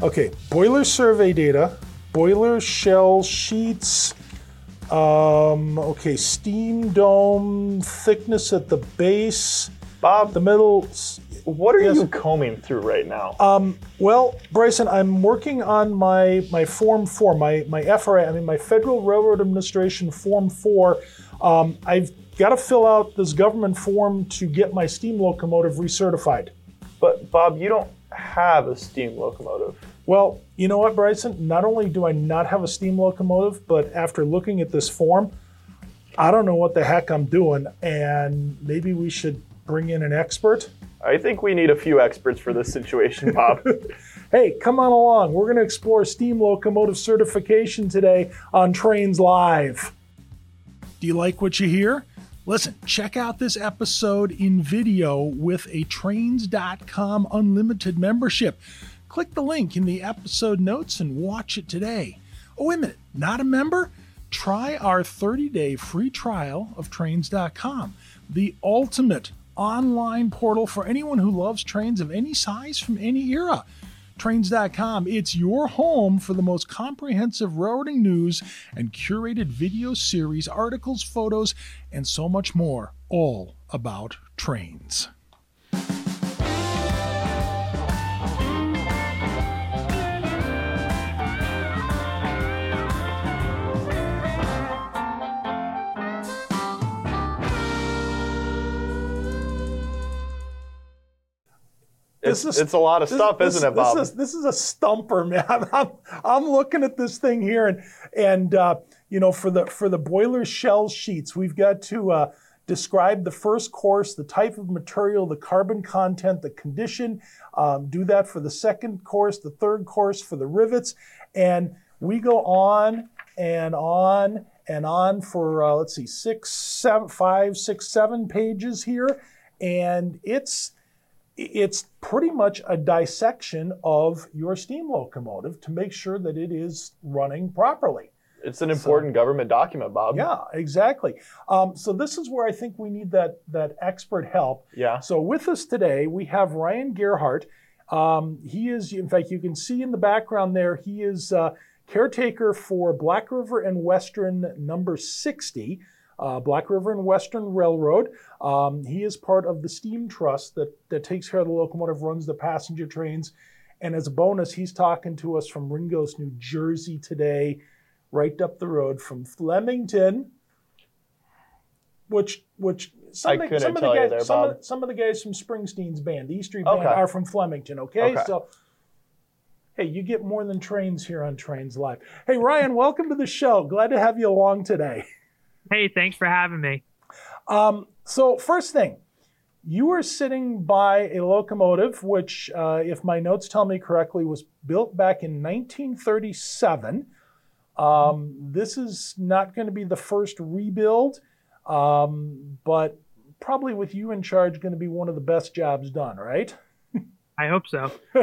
Okay, boiler survey data, boiler shell sheets. Um, okay, steam dome thickness at the base, Bob, the middle. what are yes. you combing through right now? Um, well, Bryson, I'm working on my my Form Four, my my FRA. I mean, my Federal Railroad Administration Form Four. Um, I've got to fill out this government form to get my steam locomotive recertified. but Bob, you don't have a steam locomotive. Well, you know what, Bryson? Not only do I not have a steam locomotive, but after looking at this form, I don't know what the heck I'm doing, and maybe we should bring in an expert. I think we need a few experts for this situation, Bob. Hey, come on along. We're going to explore steam locomotive certification today on Trains Live. Do you like what you hear? Listen, check out this episode in video with a trains.com unlimited membership. Click the link in the episode notes and watch it today. Oh, wait a minute, not a member? Try our 30 day free trial of trains.com, the ultimate online portal for anyone who loves trains of any size from any era. Trains.com, it's your home for the most comprehensive railroading news and curated video series, articles, photos, and so much more, all about trains. It's, is- it's a lot of stuff, this- isn't it, Bob? This is, this is a stumper, man. I'm, I'm looking at this thing here, and and uh, you know, for the for the boiler shell sheets, we've got to uh, describe the first course, the type of material, the carbon content, the condition. Um, do that for the second course, the third course for the rivets, and we go on and on and on for uh, let's see, six, seven, five, six, seven pages here, and it's it's pretty much a dissection of your steam locomotive to make sure that it is running properly. it's an important government document, Bob. Yeah, exactly. Um, so this is where I think we need that that expert help. Yeah. So with us today we have Ryan Gerhardt. Um, he is, in fact, you can see in the background there. He is uh, caretaker for Black River and Western Number 60. Uh, Black River and Western Railroad. Um, he is part of the Steam Trust that, that takes care of the locomotive, runs the passenger trains. And as a bonus, he's talking to us from Ringoes, New Jersey today, right up the road from Flemington, which which some, of the, some of the guys there, some, of, some of the guys from Springsteen's band, the E Street Band, Okay. are from Flemington. Okay, Okay. so hey, you get more than trains here on Trains Live. Hey Ryan, welcome to the show. Glad to have you along today. Hey, thanks for having me. Um, so first thing, you were sitting by a locomotive, which, uh, if my notes tell me correctly, was built back in 1937. Um, this is not going to be the first rebuild, um, but probably with you in charge, going to be one of the best jobs done, right? I hope so.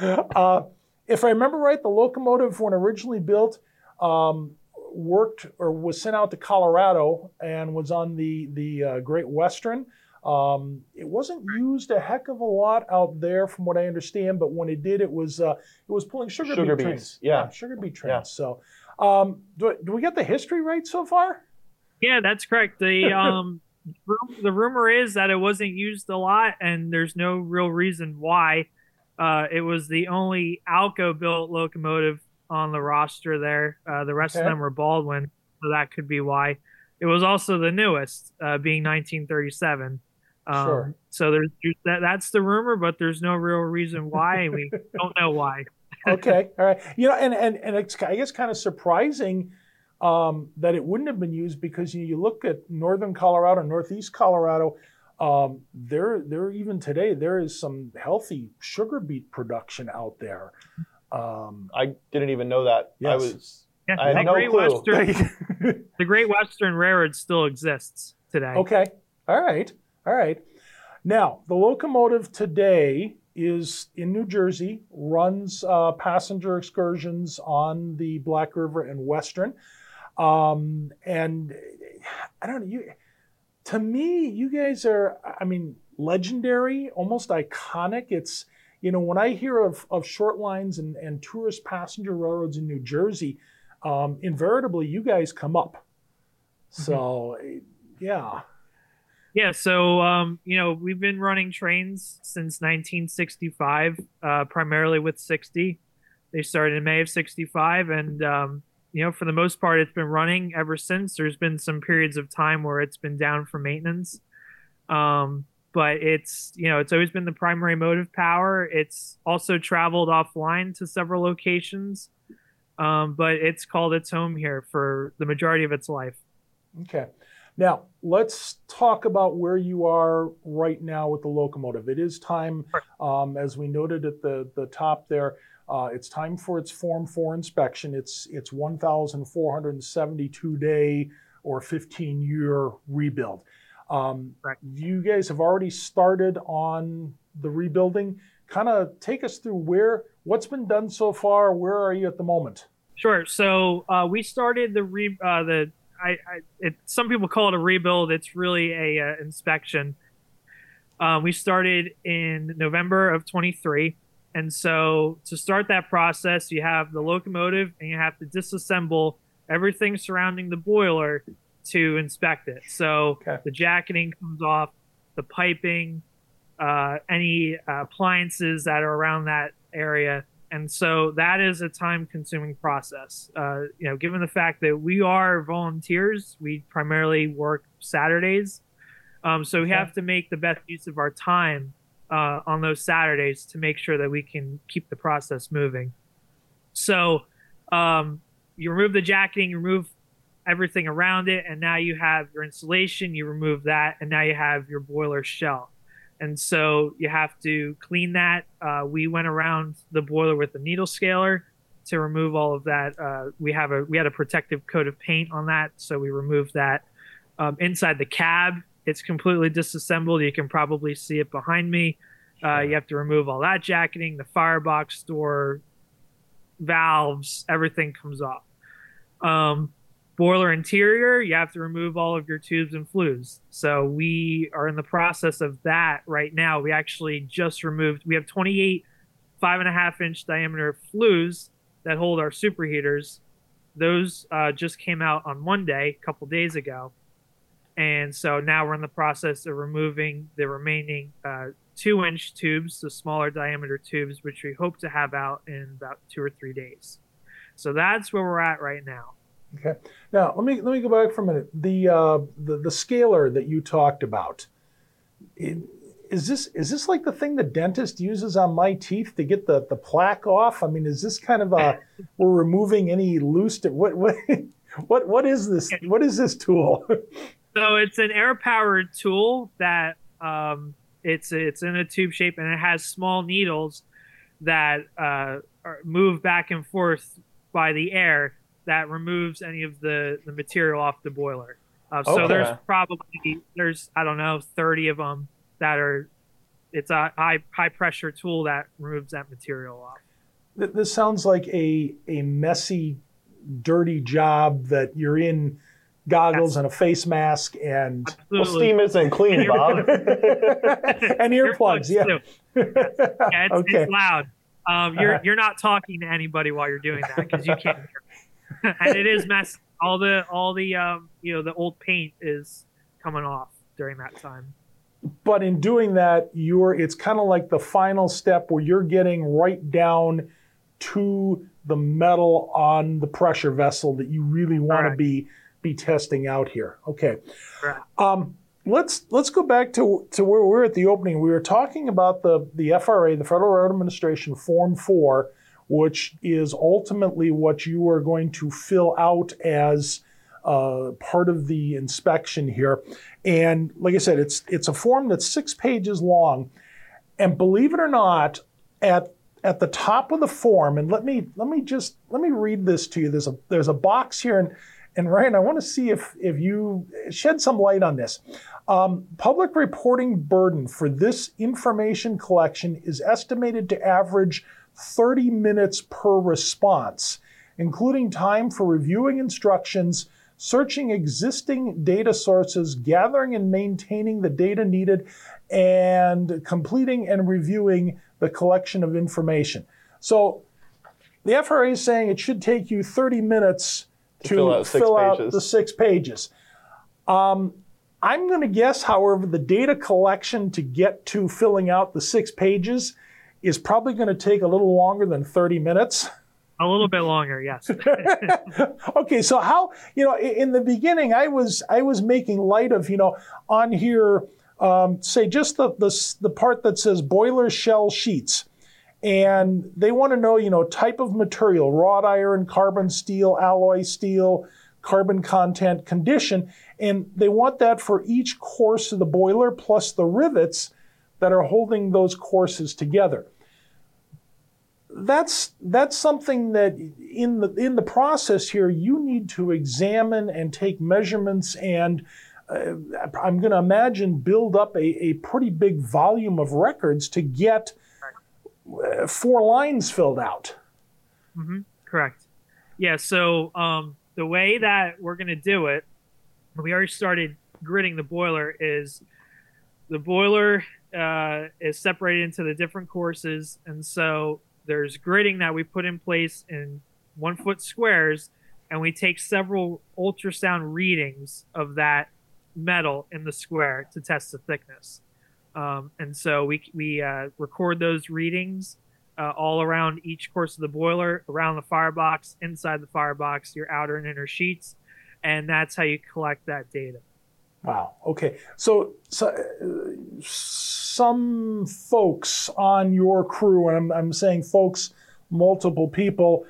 uh, if I remember right, the locomotive, when originally built, um, worked or was sent out to Colorado and was on the the uh, Great Western. Um, it wasn't used a heck of a lot out there, from what I understand. But when it did, it was uh, it was pulling sugar, Sugar beet beets, trains. yeah. sugar beet trains. Yeah. So, um, do, do we get the history right so far? Yeah, that's correct. The um rum- the rumor is that it wasn't used a lot, and there's no real reason why. Uh, it was the only Alco built locomotive on the roster there. Uh, the rest Okay. of them were Baldwin, so that could be why. It was also the newest, uh, being 1937. Um, Sure. So there's that, that's the rumor, but there's no real reason why, we don't know why. okay, all right. You know, and and and it's I guess kind of surprising um, that it wouldn't have been used because you, you look at northern Colorado, northeast Colorado. Um, there, there even today there is some healthy sugar beet production out there. Um, I didn't even know that. I Yes. was. Yeah, I had the no Great clue. Western the Great Western Railroad still exists today. Okay. All right. All right. Now, the locomotive today is in New Jersey, runs uh, passenger excursions on the Black River and Western. Um, and I don't know, you, to me, you guys are, I mean, legendary, almost iconic. It's, you know, when I hear of, of short lines and, and tourist passenger railroads in New Jersey, um, invariably you guys come up. Mm-hmm. So, yeah. Yeah, so um, you know we've been running trains since 1965, uh, primarily with 60. They started in May of 65, and um, you know for the most part it's been running ever since. There's been some periods of time where it's been down for maintenance, um, but it's you know it's always been the primary motive power. It's also traveled offline to several locations, um, but it's called its home here for the majority of its life. Okay. Now, let's talk about where you are right now with the locomotive. It is time, um, as we noted at the, the top there, uh, it's time for its Form 4 inspection. It's, it's 1,472 day or 15 year rebuild. Um, Right. You guys have already started on the rebuilding. Kind of take us through where, what's been done so far? Where are you at the moment? Sure. So uh, we started the re uh, the I, I it, some people call it a rebuild. It's really a uh, inspection. Uh, we started in November of 23, and so to start that process, you have the locomotive and you have to disassemble everything surrounding the boiler to inspect it. So Okay. the jacketing comes off, the piping, uh, any uh, appliances that are around that area and so that is a time consuming process uh, you know given the fact that we are volunteers we primarily work saturdays um, so we Okay. have to make the best use of our time uh, on those saturdays to make sure that we can keep the process moving so um, you remove the jacketing you remove everything around it and now you have your insulation you remove that and now you have your boiler shell and so you have to clean that. Uh, we went around the boiler with a needle scaler to remove all of that. Uh, we have a we had a protective coat of paint on that, so we removed that. Um, inside the cab, it's completely disassembled. You can probably see it behind me. Uh, you have to remove all that jacketing, the firebox door, valves, everything comes off. Um, boiler interior, you have to remove all of your tubes and flues. So we are in the process of that right now. We actually just removed, we have 28 five and a half inch diameter flues that hold our superheaters. Those uh, just came out on Monday, a couple days ago. And so now we're in the process of removing the remaining uh, two inch tubes, the smaller diameter tubes, which we hope to have out in about two or three days. So that's where we're at right now. Okay. Now let me let me go back for a minute. The uh, the the scaler that you talked about. it- Is this is this like the thing the dentist uses on my teeth to get the, the plaque off? I mean, is this kind of a we're removing any loose? What what what what is this? What is this tool? So it's an air powered tool that um, it's it's in a tube shape and it has small needles that uh, move back and forth by the air that removes any of the, the material off the boiler. Uh, so Okay. there's probably there's I don't know 30 of them that are it's a high high pressure tool that removes that material off. This sounds like a a messy, dirty job that you're in goggles and a face mask and Well, steam isn't clean, Bob. and earplugs. Yeah. Yeah, it's, okay. it's loud. Um, you're Uh-huh. you're not talking to anybody while you're doing that because you can't hear. and it is messy. All the all the um, you know the old paint is coming off during that time. but in doing that you're it's kind of like the final step where you're getting right down to the metal on the pressure vessel that you really want to be be testing out here okay Correct. um, let's let's go back to to where we were at the opening we were talking about the the FRA the Federal Railroad Administration form 4 which is ultimately what you are going to fill out as uh, part of the inspection here. And like I said, it's it's a form that's six pages long. And believe it or not, at at the top of the form, and let me let me just let me read this to you. There's a there's a box here, and and Ryan, I want to see if if you shed some light on this. Um, public reporting burden for this information collection is estimated to average 30 minutes per response, including time for reviewing instructions, searching existing data sources, gathering and maintaining the data needed, and completing and reviewing the collection of information. So the FRA is saying it should take you 30 minutes to, To fill out six out the six pages. Um, I'm going to guess, however, the data collection to get to filling out the six pages is probably going to take a little longer than 30 minutes. A little bit longer, yes. okay, so how you know in the beginning I was I was making light of you know on here um, say just the, the the part that says boiler shell sheets, and they want to know you know type of material wrought iron, carbon steel, alloy steel, carbon content, condition, and they want that for each course of the boiler plus the rivets that are holding those courses together that's that's something that in the in the process here you need to examine and take measurements and uh, I'm going to imagine build up a, a pretty big volume of records to get uh, four lines filled out. hmm Correct. Yeah. So um, the way that we're going to do it, we already started gridding the boiler. Is the boiler uh, is separated into the different courses, and so there's gridding that we put in place in one foot squares, and we take several ultrasound readings of that metal in the square to test the thickness. Um, and so we we uh, record those readings uh, all around each course of the boiler, around the firebox, inside the firebox, your outer and inner sheets, and that's how you collect that data. Wow. Okay. So, so uh, some folks on your crew, and I'm, I'm saying folks, multiple people,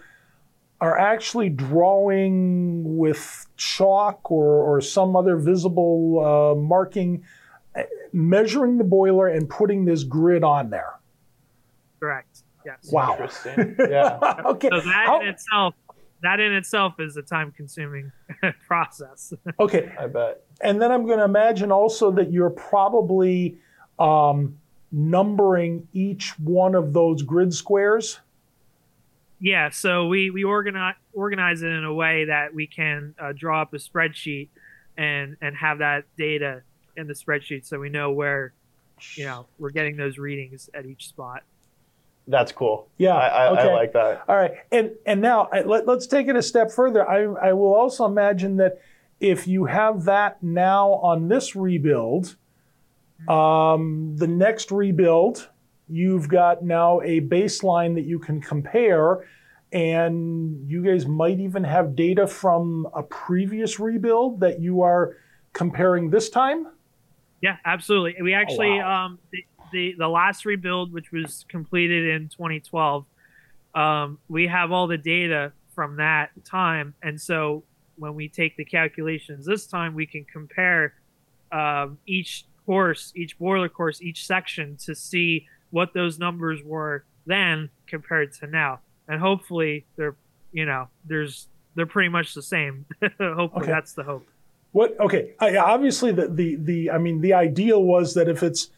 are actually drawing with chalk or, or some other visible uh, marking, uh, measuring the boiler and putting this grid on there. Correct. Yes. Wow. Interesting. Yeah. okay. So that How- in itself, that in itself is a time-consuming process. okay. I bet. And then I'm going to imagine also that you're probably um, numbering each one of those grid squares. Yeah, so we we organize organize it in a way that we can uh, draw up a spreadsheet and and have that data in the spreadsheet, so we know where you know we're getting those readings at each spot. That's cool. Yeah. I, I, okay. I like that. All right. And and now I- let, let's take it a step further. I I will also imagine that if you have that now on this rebuild, um, the next rebuild, you've got now a baseline that you can compare. And you guys might even have data from a previous rebuild that you are comparing this time. Yeah, absolutely. We actually wow. um the, the last rebuild, which was completed in 2012, um, we have all the data from that time, and so when we take the calculations this time, we can compare um, each course, each boiler course, each section to see what those numbers were then compared to now, and hopefully they're you know there's they're pretty much the same. hopefully Okay. that's the hope. What? Okay. Yeah, obviously, the, the the I mean, the ideal was that if it's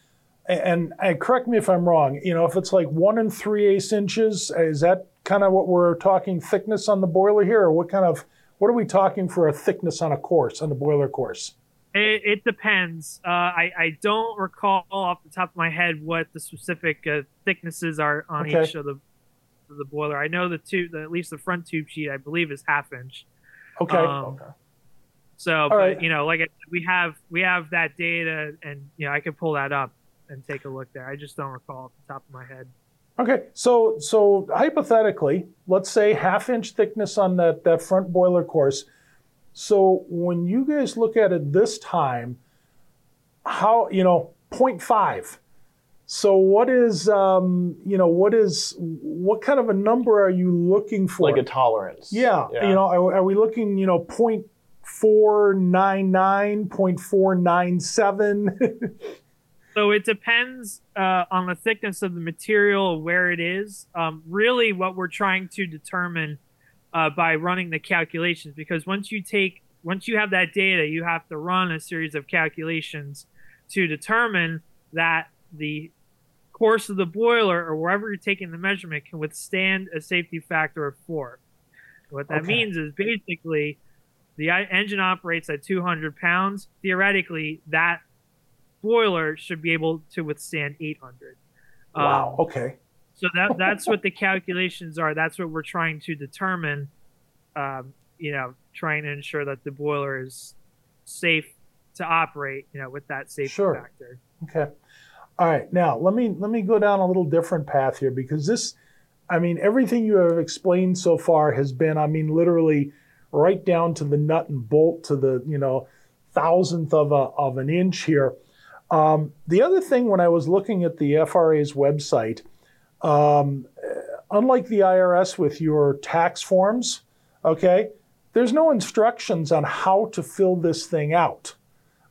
and, and correct me if I'm wrong. You know, if it's like one and three eighths inches, is that kind of what we're talking thickness on the boiler here, or what kind of what are we talking for a thickness on a course on the boiler course? It, it depends. Uh, I, I don't recall off the top of my head what the specific uh, thicknesses are on Okay. each of the of the boiler. I know the tube, the, at least the front tube sheet, I believe, is half inch. Okay. Um, Okay. So, but right. you know, like I, we have we have that data, and you know, I could pull that up and take a look there. I just don't recall off the top of my head. Okay, so so hypothetically, let's say half inch thickness on that that front boiler course. So when you guys look at it this time, how you know 0.5. So what is um, you know what is what kind of a number are you looking for? Like a tolerance. yeah, you know, are, are we looking you know 0.499, 0.497? So it depends uh, on the thickness of the material, where it is. Um, really, what we're trying to determine uh, by running the calculations, because once you take, once you have that data, you have to run a series of calculations to determine that the course of the boiler or wherever you're taking the measurement can withstand a safety factor of four. What that Okay. means is basically the engine operates at 200 pounds. Theoretically, that boiler should be able to withstand 800. wow. Um, Okay. So that that's what the calculations are. That's what we're trying to determine. Um, you know, trying to ensure that the boiler is safe to operate. You know, with that safety Sure. factor. Okay. All right. Now let me let me go down a little different path here because this, I mean, everything you have explained so far has been, I mean, literally right down to the nut and bolt to the you know thousandth of a of an inch here. Um, the other thing, when I was looking at the FRA's website, um, unlike the IRS with your tax forms, okay, there's no instructions on how to fill this thing out.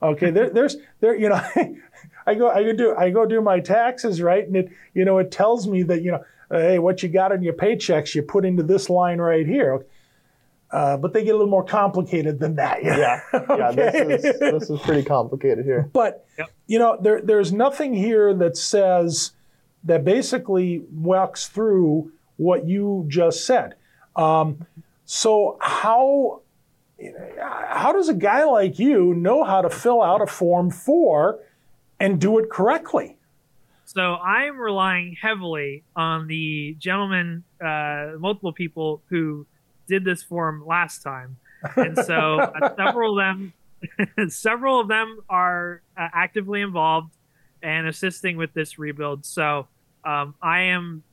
Okay, there, there's there, you know, I go I go do I go do my taxes right, and it you know it tells me that you know hey what you got in your paychecks you put into this line right here. Uh, but they get a little more complicated than that. Yeah, yeah. Okay. This is this is pretty complicated here. But Yep. you know, there, there's nothing here that says that basically walks through what you just said. Um, so how how does a guy like you know how to fill out a form four and do it correctly? So I am relying heavily on the gentleman, uh, multiple people who did this for form last time, and so uh, several of them, several of them are uh, actively involved and assisting with this rebuild. So um, I am,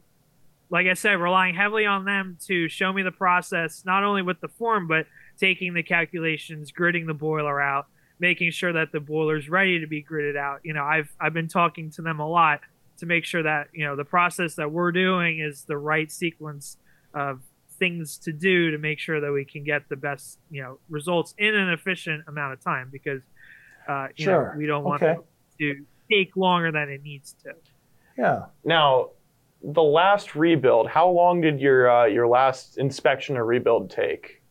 like I said, relying heavily on them to show me the process, not only with the form, but taking the calculations, gridding the boiler out, making sure that the boiler's ready to be gridded out. You know, I've I've been talking to them a lot to make sure that you know the process that we're doing is the right sequence of things to do to make sure that we can get the best you know results in an efficient amount of time because uh, you Sure. know we don't want Okay. to take longer than it needs to. Yeah. Now, the last rebuild. How long did your uh, your last inspection or rebuild take?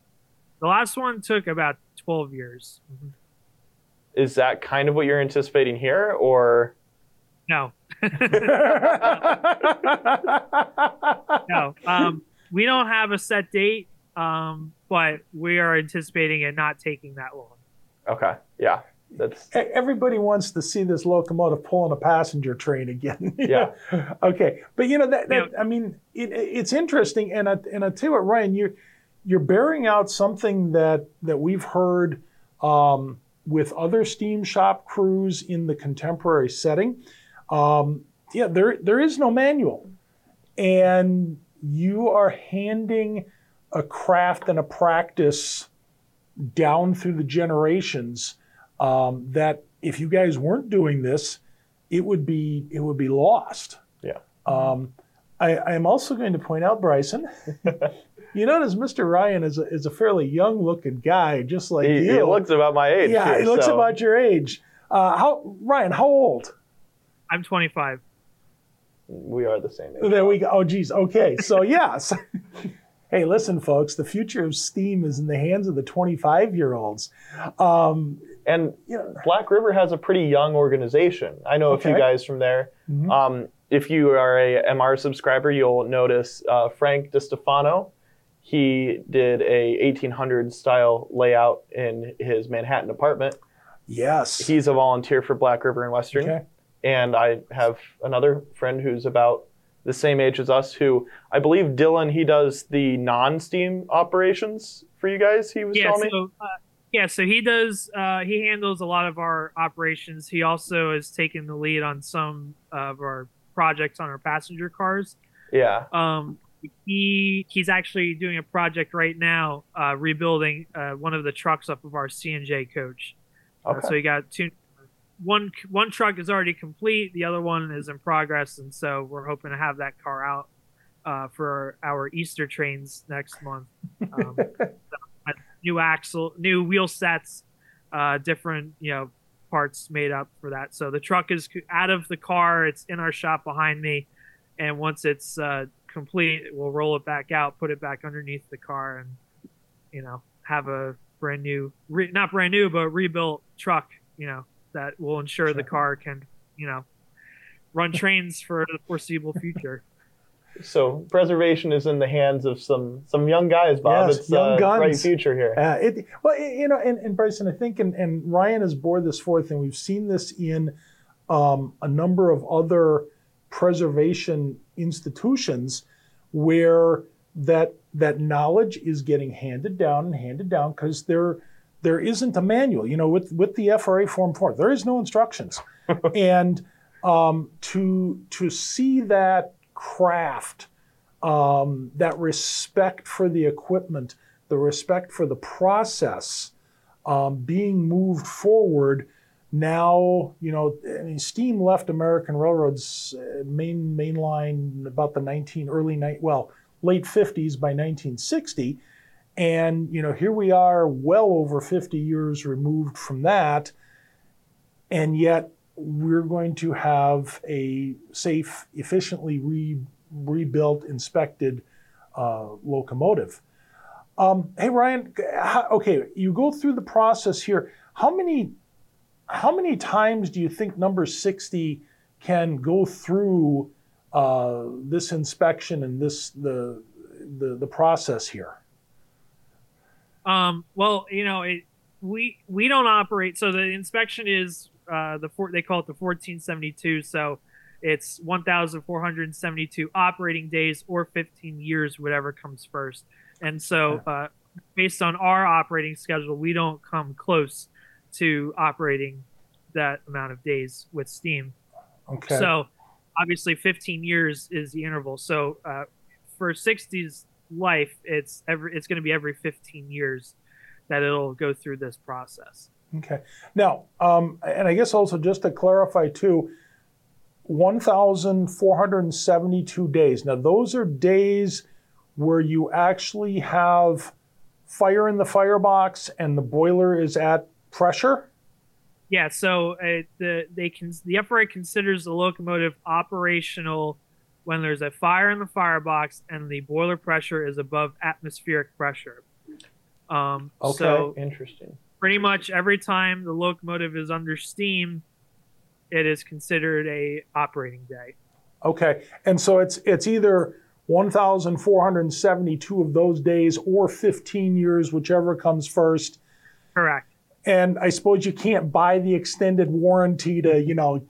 The last one took about twelve years. Mhm. Is that kind of what you're anticipating here, or No, no. Um, we don't have a set date, um, but we are anticipating it not taking that long. okay, yeah, that's Everybody wants to see this locomotive pulling a passenger train again. Yeah. okay, but you know that, that I mean, it, it's interesting, and I, and I tell you what, Ryan, you're you're bearing out something that that we've heard um, with other steam shop crews in the contemporary setting. Um, yeah, there there is no manual, and you are handing a craft and a practice down through the generations um, that if you guys weren't doing this, it would be it would be lost. Yeah. Um, I, I am also going to point out, Bryson. you notice Mr. Ryan is a, is a fairly young looking guy, just like he, you. he looks about my age. yeah, here, he looks so about your age. Uh, how Ryan? How old? I'm 25. We are the same age. There we go. Oh, geez. Okay. So, yes. hey, listen, folks, the future of STEAM is in the hands of the 25 year olds. Um, And Black River has a pretty young organization. I know a few guys from there. Mhm. Um, if you are a MR subscriber, you'll notice uh, Frank DiStefano. He did a 1800 style layout in his Manhattan apartment. yes. He's a volunteer for Black River and Western. okay. And I have another friend who's about the same age as us who I believe Dylan, he does the non steam operations for you guys, he was Yeah, telling me. so uh, yeah, so he does. Uh, he handles a lot of our operations. He also has taken the lead on some of our projects on our passenger cars. Yeah. Um, he he's actually doing a project right now, uh, rebuilding uh, one of the trucks up of our CNJ coach. Uh, Okay. so he got two. One one truck is already complete. The other one is in progress, and so we're hoping to have that car out uh, for our Easter trains next month. Um, so, new axle, new wheel sets, uh, different you know parts made up for that. So the truck is out of the car. It's in our shop behind me, and once it's uh, complete, we'll roll it back out, put it back underneath the car, and you know have a brand new, re- not brand new, but rebuilt truck. You know that will ensure the car can you know run trains for the foreseeable future. So preservation is in the hands of some some young guys, Bob. Yes, it's young uh, guns. bright future here. Uh, it, well, it- you know, and, and Bryson, I think, and, and Ryan has bore this forth, and we've seen this in um, a number of other preservation institutions where that that knowledge is getting handed down and handed down because there there isn't a manual. You know, with with the FRA Form Four, there is no instructions, and um, to to see that craft, um, that respect for the equipment, the respect for the process, um, being moved forward. Now, you know, I mean, steam left American railroads uh, main main line about the 19 early night well late 50s by 1960 and you know here we are well over 50 years removed from that. And yet we're going to have a safe efficiently re- rebuilt inspected uh, locomotive. Um, hey ryan how, okay you go through the process here. How many how many times do you think number 60 can go through uh, this inspection and this the the, the process here? Um, well, you know, it, we we don't operate. So the inspection is uh, the four, they call it the 1472. So it's 1,472 operating days or 15 years, whatever comes first. And so, uh, based on our operating schedule, we don't come close to operating that amount of days with steam. Okay. So obviously 15 years is the interval. So uh, for 60's life, it's every it's going to be every 15 years that it'll go through this process. Okay. Now, um, and I guess also just to clarify too, 1,472 days. Now, those are days where you actually have fire in the firebox and the boiler is at pressure. Yeah, so uh, the they can the FRA considers the locomotive operational when there's a fire in the firebox and the boiler pressure is above atmospheric pressure. Um, Okay, So interesting. pretty much every time the locomotive is under steam, it is considered a operating day. Okay. And so it's it's either 1,472 of those days or 15 years, whichever comes first. Correct. And I suppose you can't buy the extended warranty to, you know,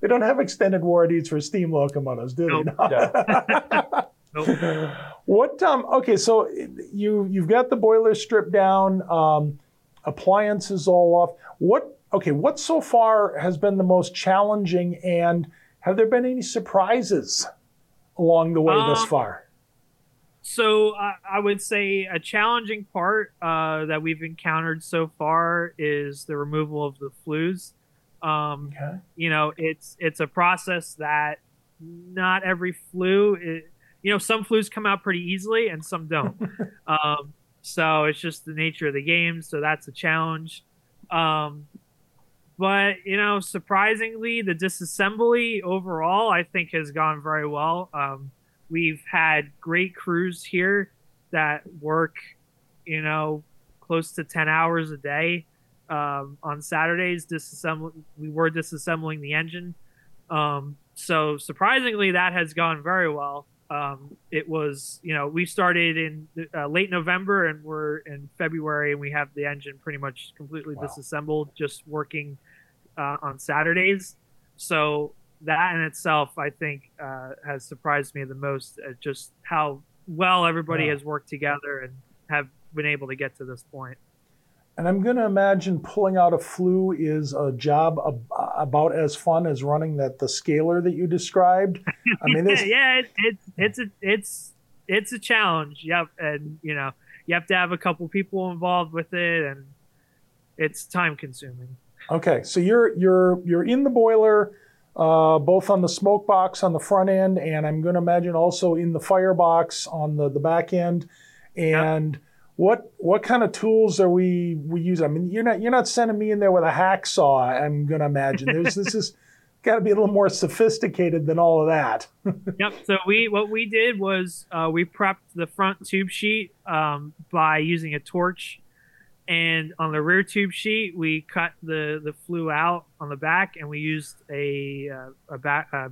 they don't have extended warranties for steam locomotives, do they? Nope. No. Nope. What? Um, okay, so you you've got the boiler stripped down, um, appliances all off. What? Okay, what so far has been the most challenging, and have there been any surprises along the way thus Um, far? So uh, I would say a challenging part uh, that we've encountered so far is the removal of the flues. Um, Okay. you know, it's it's a process that not every flue, i you know, some flues come out pretty easily and some don't. um, so it's just the nature of the game. So that's a challenge. Um, but you know, surprisingly, the disassembly overall, I think, has gone very well. Um, we've had great crews here that work, you know, close to ten hours a day um, on Saturdays. Disassembling, we were disassembling the engine. Um, so surprisingly, that has gone very well. Um, it was, you know, we started in uh, late November and we're in February, and we have the engine pretty much completely Wow. disassembled, just working uh, on Saturdays. So that in itself, I think, uh, has surprised me the most. At just how well everybody Yeah. has worked together and have been able to get to this point. And I'm going to imagine pulling out a flue is a job ab- about as fun as running that the scaler that you described. I mean, yeah, this, yeah, it, it's it's a it's it's a challenge. Yep, and you know you have to have a couple people involved with it, and it's time consuming. Okay, so you're you're you're in the boiler, uh, both on the smoke box on the front end, and I'm going to imagine also in the firebox on the, the back end. And what what kind of tools are we we use? I mean, you're not you're not sending me in there with a hacksaw. I'm going to imagine there's this is got to be a little more sophisticated than all of that. yep. So we what we did was uh, we prepped the front tube sheet um, by using a torch, and on the rear tube sheet we cut the the flue out on the back, and we used a uh, a back. Uh,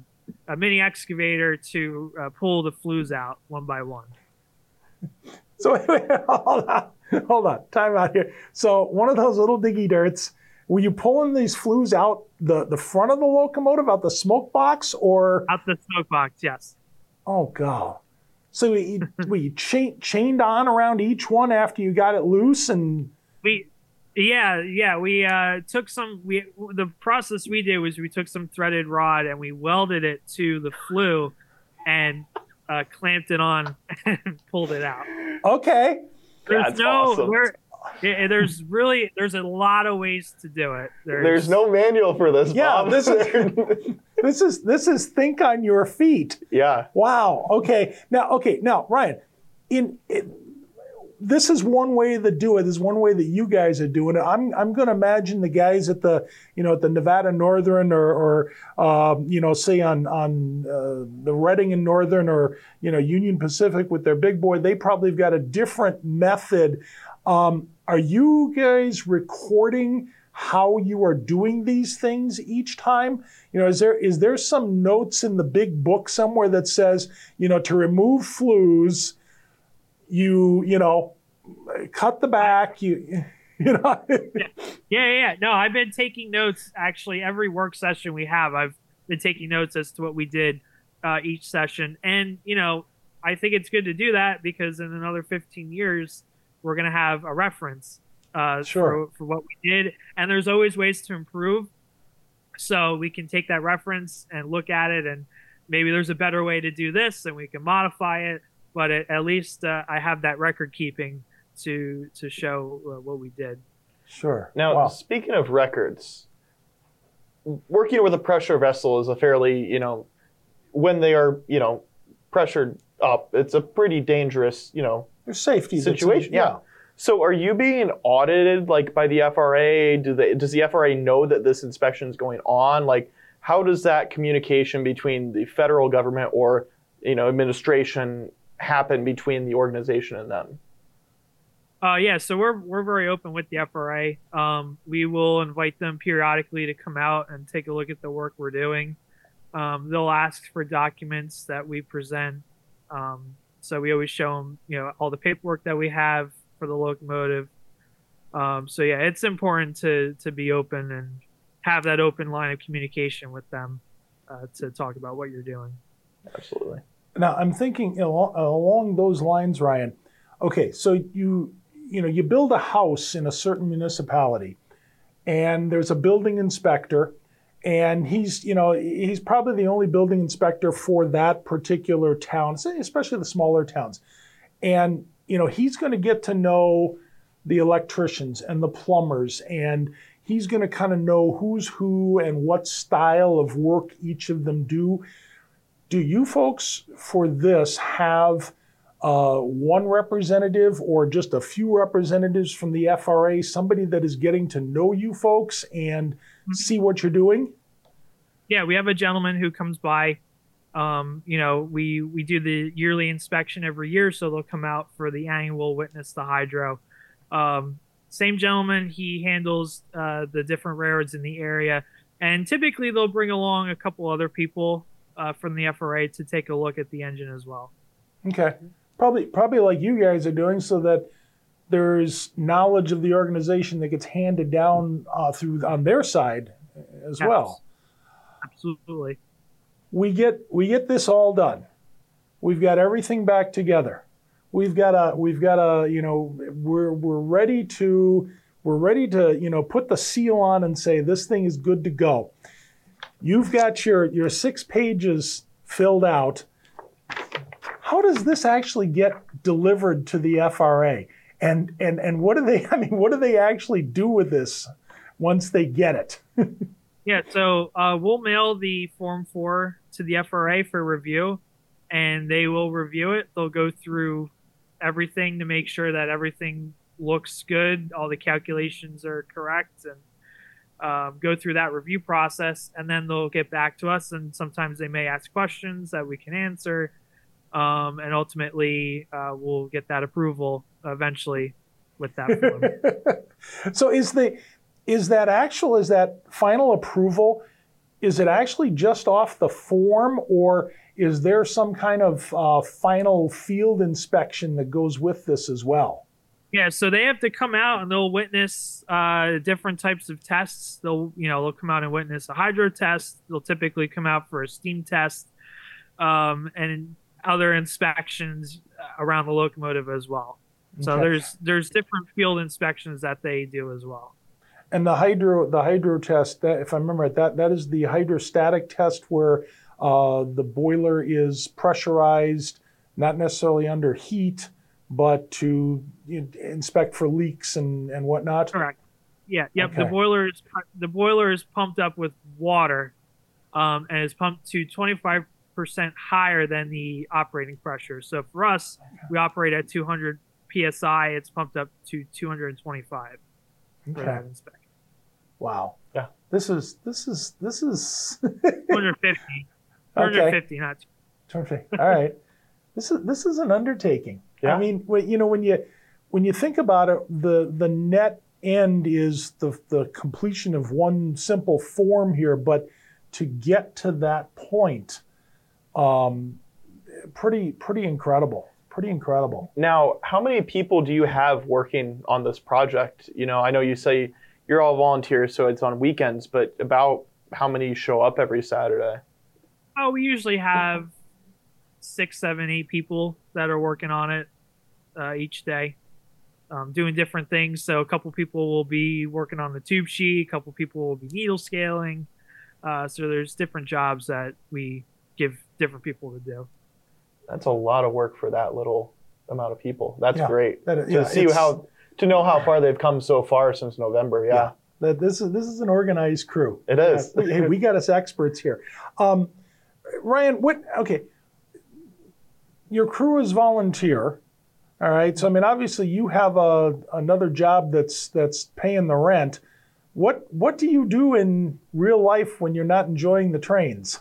a mini excavator to uh, pull the flues out one by one. So wait, hold on, hold on, time out here. So one of those little diggy dirts, were you pulling these flues out the, the front of the locomotive, out the smoke box, or out the smoke box? Yes. Oh god. So you, we chain, chained on around each one after you got it loose, and we, yeah, yeah, we uh, took some. We the process we did was we took some threaded rod and we welded it to the flue, and uh, clamped it on and pulled it out. Okay. There's That's no awesome. there, yeah, there's really there's a lot of ways to do it. There's no manual for this. Yeah, Bob. this is- This is this is think on your feet. yeah. Wow. Okay. Now, okay. Now, Ryan, in, in this is one way to do it. This is one way that you guys are doing it. I'm I'm going to imagine the guys at the you know at the Nevada Northern or or um, you know say on on uh, the Reading and Northern or you know Union Pacific with their big boy. They probably have got a different method. Um, are you guys recording? how you are doing these things each time you know is there is there some notes in the big book somewhere that says you know to remove flues you you know cut the back you you know Yeah, yeah, yeah. No, I've been taking notes actually every work session we have. I've been taking notes as to what we did uh, each session, and you know, I think it's good to do that because in another 15 years, we're gonna have a reference uh, Sure. for for what we did, and there's always ways to improve. So we can take that reference and look at it, and maybe there's a better way to do this, and we can modify it. But at, at least uh, I have that record keeping to to show uh, what we did. sure Now, Wow. speaking of records, working with a pressure vessel is a fairly, you know, when they are, you know, pressured up, it's a pretty dangerous, you know, there's safety that's- situation. Yeah. So, are you being audited like by the FRA? Do they? Does the FRA know that this inspection is going on? Like, how does that communication between the federal government or, you know, administration happen between the organization and them? Uh, yeah, so we're we're very open with the FRA. Um, we will invite them periodically to come out and take a look at the work we're doing. Um, they'll ask for documents that we present. Um, so we always show them, you know, all the paperwork that we have for the locomotive. Um, so yeah, it's important to to be open and have that open line of communication with them uh, to talk about what you're doing. Absolutely. Now I'm thinking along, those lines, Ryan. Okay, so you you know you build a house in a certain municipality, and there's a building inspector, and he's you know he's probably the only building inspector for that particular town, especially the smaller towns, and you know he's going to get to know the electricians and the plumbers and he's going to kind of know who's who and what style of work each of them do do you folks for this have uh, one representative or just a few representatives from the FRA, somebody that is getting to know you folks and see what you're doing? yeah, we have a gentleman who comes by. Um, you know, we we do the yearly inspection every year, so they'll come out for the annual witness the hydro. Um, same gentleman, he handles uh, the different railroads in the area, and typically they'll bring along a couple other people uh, from the FRA to take a look at the engine as well. Okay, probably probably like you guys are doing, so that there's knowledge of the organization that gets handed down uh, through on their side as Yes. well. Absolutely. we get we get this all done. We've got everything back together. We've got a we've got a you know we're we're ready to we're ready to you know put the seal on and say this thing is good to go. You've got your your six pages filled out. How does this actually get delivered to the FRA? And and and what do they I mean what do they actually do with this once they get it? Yeah, so uh, we'll mail the Form 4 to the FRA for review, and they will review it. They'll go through everything to make sure that everything looks good, all the calculations are correct, and um, go through that review process. And then they'll get back to us, and sometimes they may ask questions that we can answer. Um, and ultimately, uh, we'll get that approval eventually with that form. so is the is that actual is that final approval is it actually just off the form or is there some kind of uh, final field inspection that goes with this as well Yeah, so they have to come out and they'll witness uh, different types of tests. They'll, you know, they'll come out and witness a hydro test. They'll typically come out for a steam test, um, and other inspections uh, around the locomotive as well. So Okay. there's there's different field inspections that they do as well. And the hydro the hydro test, that, if I remember it, that that is the hydrostatic test where uh, the boiler is pressurized, not necessarily under heat, but to you know, inspect for leaks and and whatnot. Correct. Yeah. Yep. The boiler is the boiler is pumped up with water, um, and is pumped to 25 percent higher than the operating pressure. So for us, we operate at 200 psi. It's pumped up to 225 for Okay. that inspection. Wow. Yeah. This is this is this is 250. Okay. 250, not Terrific. All right. This is this is an undertaking. I mean, when- you know, when you when you think about it, the the net end is the the completion of one simple form here, but to get to that point, um, pretty pretty incredible. Pretty incredible. Now, how many people do you have working on this project? You know, I know you say you're all volunteers, so it's on weekends, but about how many show up every Saturday? Oh, we usually have six, seven, eight people that are working on it uh, each day, um, doing different things. So a couple people will be working on the tube sheet, a couple people will be needle scaling. Uh, so there's different jobs that we give different people to do. That's a lot of work for that little amount of people. That's Yeah. great That, to yeah, see how to know how far they've come so far since November. Yeah, Yeah. that this is this is an organized crew. it is. Yeah, hey, we got us experts here. Um, Ryan, what? Okay, your crew is volunteer. All right. So I mean, obviously, you have a another job that's that's paying the rent. What what do you do in real life when you're not enjoying the trains?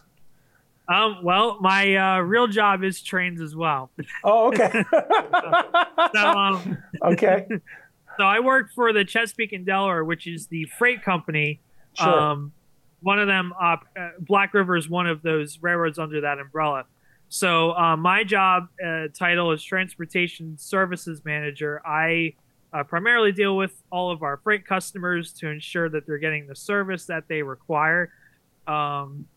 Um, well, my uh, real job is trains as well. Oh, okay. So, um, okay. so I work for the Chesapeake and Delaware, which is the freight company. Sure. Um, one of them, uh, uh, Black River, is one of those railroads under that umbrella. So uh, my job uh, title is Transportation Services Manager. I uh, primarily deal with all of our freight customers to ensure that they're getting the service that they require. Um,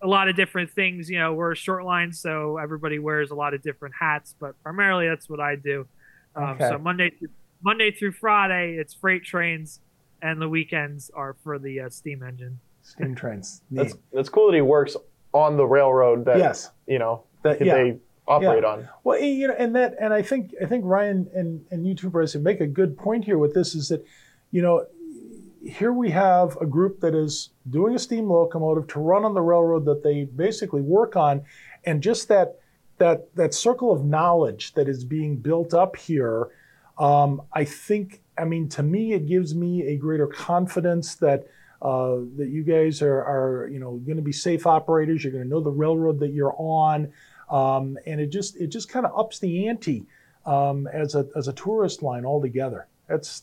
a lot of different things. You know, we're a short line, so everybody wears a lot of different hats, but primarily that's what I do. Um, Okay. So Monday, through, Monday through Friday, it's freight trains, and the weekends are for the uh, steam engine. Steam trains. Neat. That's that's cool that he works on the railroad that yes. you know That, yeah. they operate on. Well, you know, and that, and I think, I think Ryan and and you two, Bryce, make a good point here with this is that, you know, here we have a group that is doing a steam locomotive to run on the railroad that they basically work on, and just that that that circle of knowledge that is being built up here, um, I think, I mean, to me, it gives me a greater confidence that. Uh, that you guys are, are you know going to be safe operators. You're going to know the railroad that you're on, um, and it just it just kind of ups the ante um, as a as a tourist line altogether. That's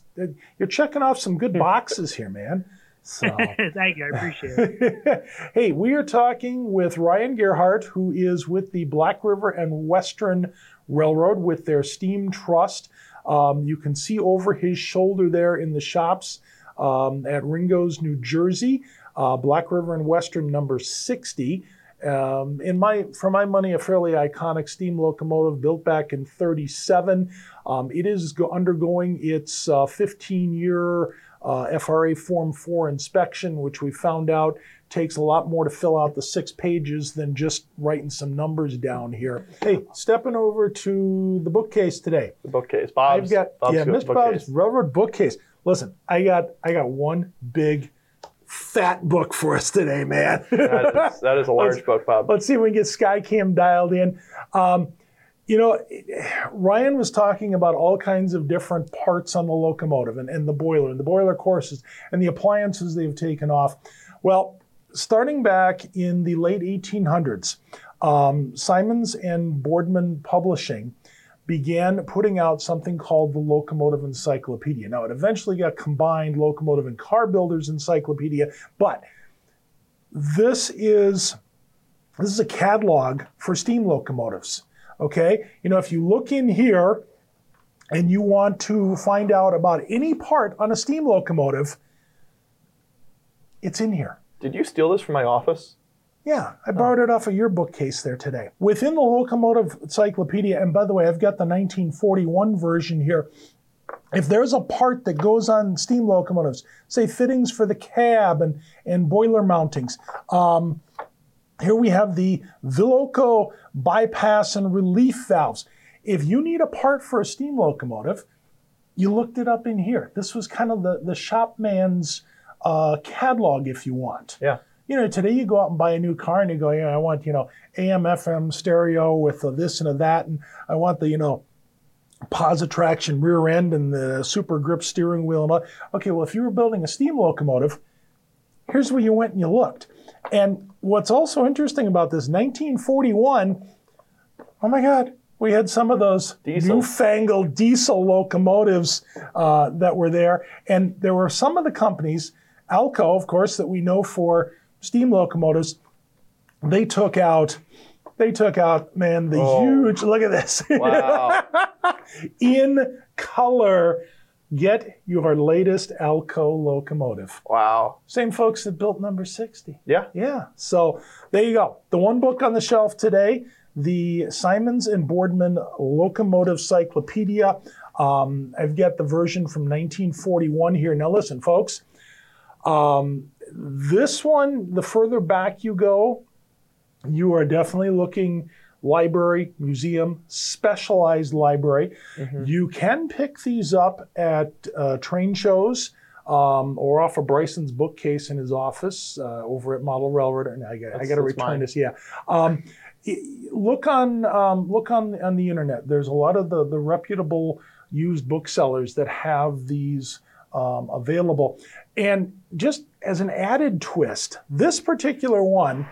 you're checking off some good boxes here, man. So. Thank you, I appreciate it. hey, we are talking with Ryan Gerhardt, who is with the Black River and Western Railroad with their Steam Trust. Um, you can see over his shoulder there in the shops um, at Ringoes, New Jersey, uh, Black River and Western number 60. Um, in my, for my money, a fairly iconic steam locomotive built back in 37. Um, it is go- undergoing its 15 year uh, FRA Form 4 inspection, which we found out takes a lot more to fill out the six pages than just writing some numbers down here. Hey, stepping over to the bookcase today. The bookcase. Bob's, I've got Bob's yeah, Miss. Bob's Railroad bookcase. Listen, I got I got one big fat book for us today, man. That is, that is a large Let's- book, Bob. Let's see if we can get Skycam dialed in. Um, you know, Ryan was talking about all kinds of different parts on the locomotive and, and the boiler and the boiler courses and the appliances they've taken off. Well, starting back in the late 1800s, um, Simmons and Boardman Publishing began putting out something called the Locomotive Encyclopedia. Now, it eventually got combined Locomotive and Car Builders Encyclopedia, but this is this is a catalog for steam locomotives. Okay, you know if you look in here, and you want to find out about any part on a steam locomotive, it's in here. Did you steal this from my office? Yeah, I borrowed it off of your bookcase there today. Within the Locomotive Encyclopedia, and by the way, I've got the 1941 version here. If there's a part that goes on steam locomotives, say fittings for the cab and, and boiler mountings, um, here we have the Viloco bypass and relief valves. If you need a part for a steam locomotive, you looked it up in here. This was kind of the, the shopman's uh, catalog, if you want. Yeah. You know, today you go out and buy a new car and you go, yeah, I want, you know, AM, FM stereo with a this and a that, and I want the, you know, positive traction rear end and the super grip steering wheel and all. Okay, well, if you were building a steam locomotive, here's where you went and you looked. And what's also interesting about this, 1941, oh my God, we had some of those Diesel. newfangled diesel locomotives uh, that were there. And there were some of the companies, Alco, of course, that we know for steam locomotives, they took out. They took out, man, the Oh. huge. Look at this. Wow. in color. Get your latest Alco locomotive. wow. Same folks that built number 60. Yeah. Yeah. So there you go. The one book on the shelf today, the Simmons and Boardman Locomotive Cyclopedia. Um, I've got the version from 1941 here. Now, listen, folks. Um, this one, the further back you go, you are definitely looking library, museum, specialized library. You can pick these up at uh, train shows um, or off of Bryson's bookcase in his office uh, over at Model Railroad. And I got, I got to return mine. this. Yeah. Um, look on um, look on on the internet. There's a lot of the the reputable used booksellers that have these um, available. And just as an added twist, this particular one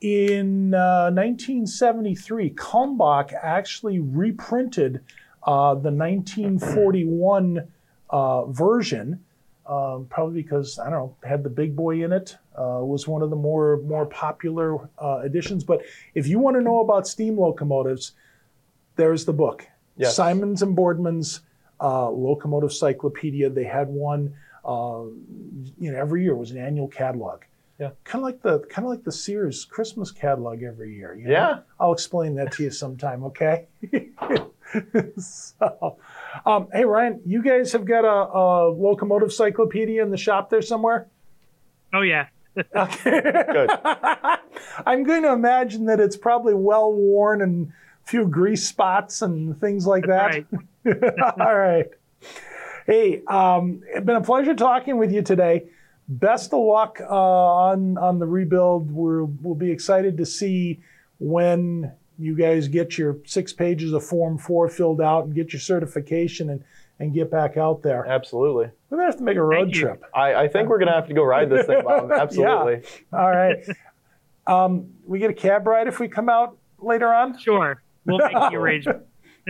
in uh, 1973, Kalmbach actually reprinted uh, the 1941 uh, version, um, probably because I don't know had the big boy in it. Uh, was one of the more more popular uh, editions. But if you want to know about steam locomotives, there's the book. Yes. Simmons and Boardman's uh, Locomotive Cyclopedia. They had one. Uh, you know, every year was an annual catalog. Yeah. Kind of like the kind of like the Sears Christmas catalog every year. you know? Yeah. I'll explain that to you sometime. Okay. so, um, hey Ryan, you guys have got a, a locomotive cyclopedia in the shop there somewhere. Oh yeah. Okay. Good. I'm going to imagine that it's probably well worn and a few grease spots and things like that. Right. All right. Hey, um, it's been a pleasure talking with you today. Best of luck uh, on on the rebuild. We're, we'll be excited to see when you guys get your six pages of Form Four filled out and get your certification and and get back out there. Absolutely. We're gonna have to make a road Thank trip. I, I think we're gonna have to go ride this thing, Bob. Yeah. Absolutely. All right. Um, we get a cab ride if we come out later on. Sure. We'll make the arrangement.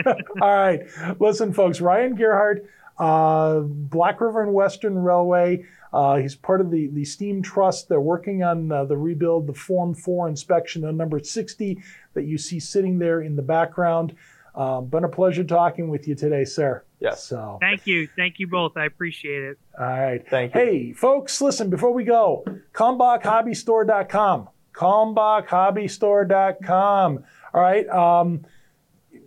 All right. Listen, folks, Ryan Gerhardt, uh, Black River and Western Railway. Uh, he's part of the, the Steam Trust. They're working on uh, the rebuild, the Form 4 inspection on number 60 that you see sitting there in the background. Um, been a pleasure talking with you today, sir. Yes. So, Thank you. Thank you both. I appreciate it. all right. Thank you. Hey, folks, listen, before we go, KalmbachHobbyStore.com. KalmbachHobbyStore.com. All right. Um,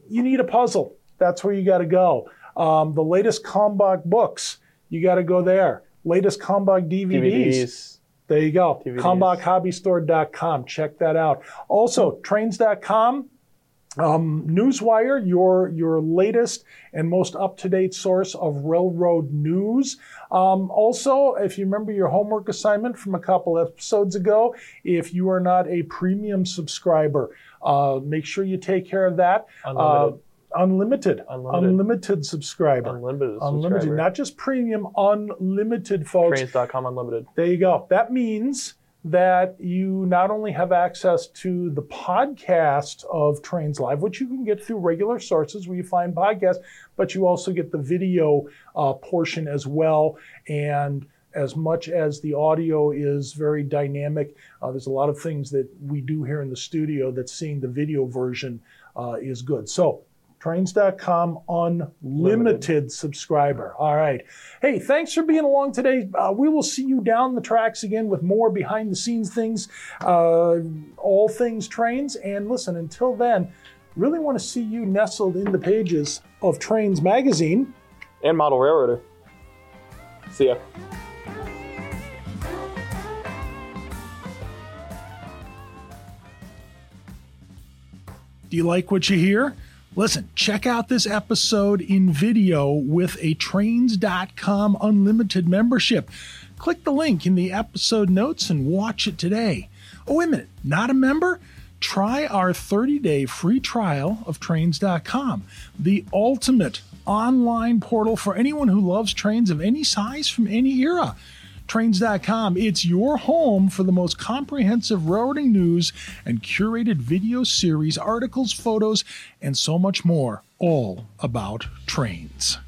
you need a puzzle. That's where you got to go. Um, the latest Kalmbach books, you got to go there. Latest Kalmbach DVDs. DVDs. There you go. DVDs. KalmbachHobbyStore.com. Check that out. Also, trains.com. Um, Newswire, your your latest and most up to date source of railroad news. Um, also, if you remember your homework assignment from a couple episodes ago, if you are not a premium subscriber, uh, make sure you take care of that. Uh, Unlimited. unlimited, Unlimited. unlimited subscriber, unlimited. unlimited, subscriber. not just premium, unlimited, folks. Trains.com unlimited. There you go. That means that you not only have access to the podcast of Trains Live, which you can get through regular sources where you find podcasts, but you also get the video uh, portion as well. And as much as the audio is very dynamic, uh, there's a lot of things that we do here in the studio that seeing the video version uh, is good. So Trains.com unlimited Limited. subscriber. All right. Hey, thanks for being along today. Uh, we will see you down the tracks again with more behind the scenes things, uh, all things trains. And listen, until then, really want to see you nestled in the pages of Trains Magazine and Model Railroader. See ya. Do you like what you hear? Listen, check out this episode in video with a trains.com unlimited membership. Click the link in the episode notes and watch it today. Oh, wait a minute, not a member? Try our 30 day free trial of trains.com, the ultimate online portal for anyone who loves trains of any size from any era. Trains.com, it's your home for the most comprehensive railroading news and curated video series, articles, photos, and so much more, all about trains.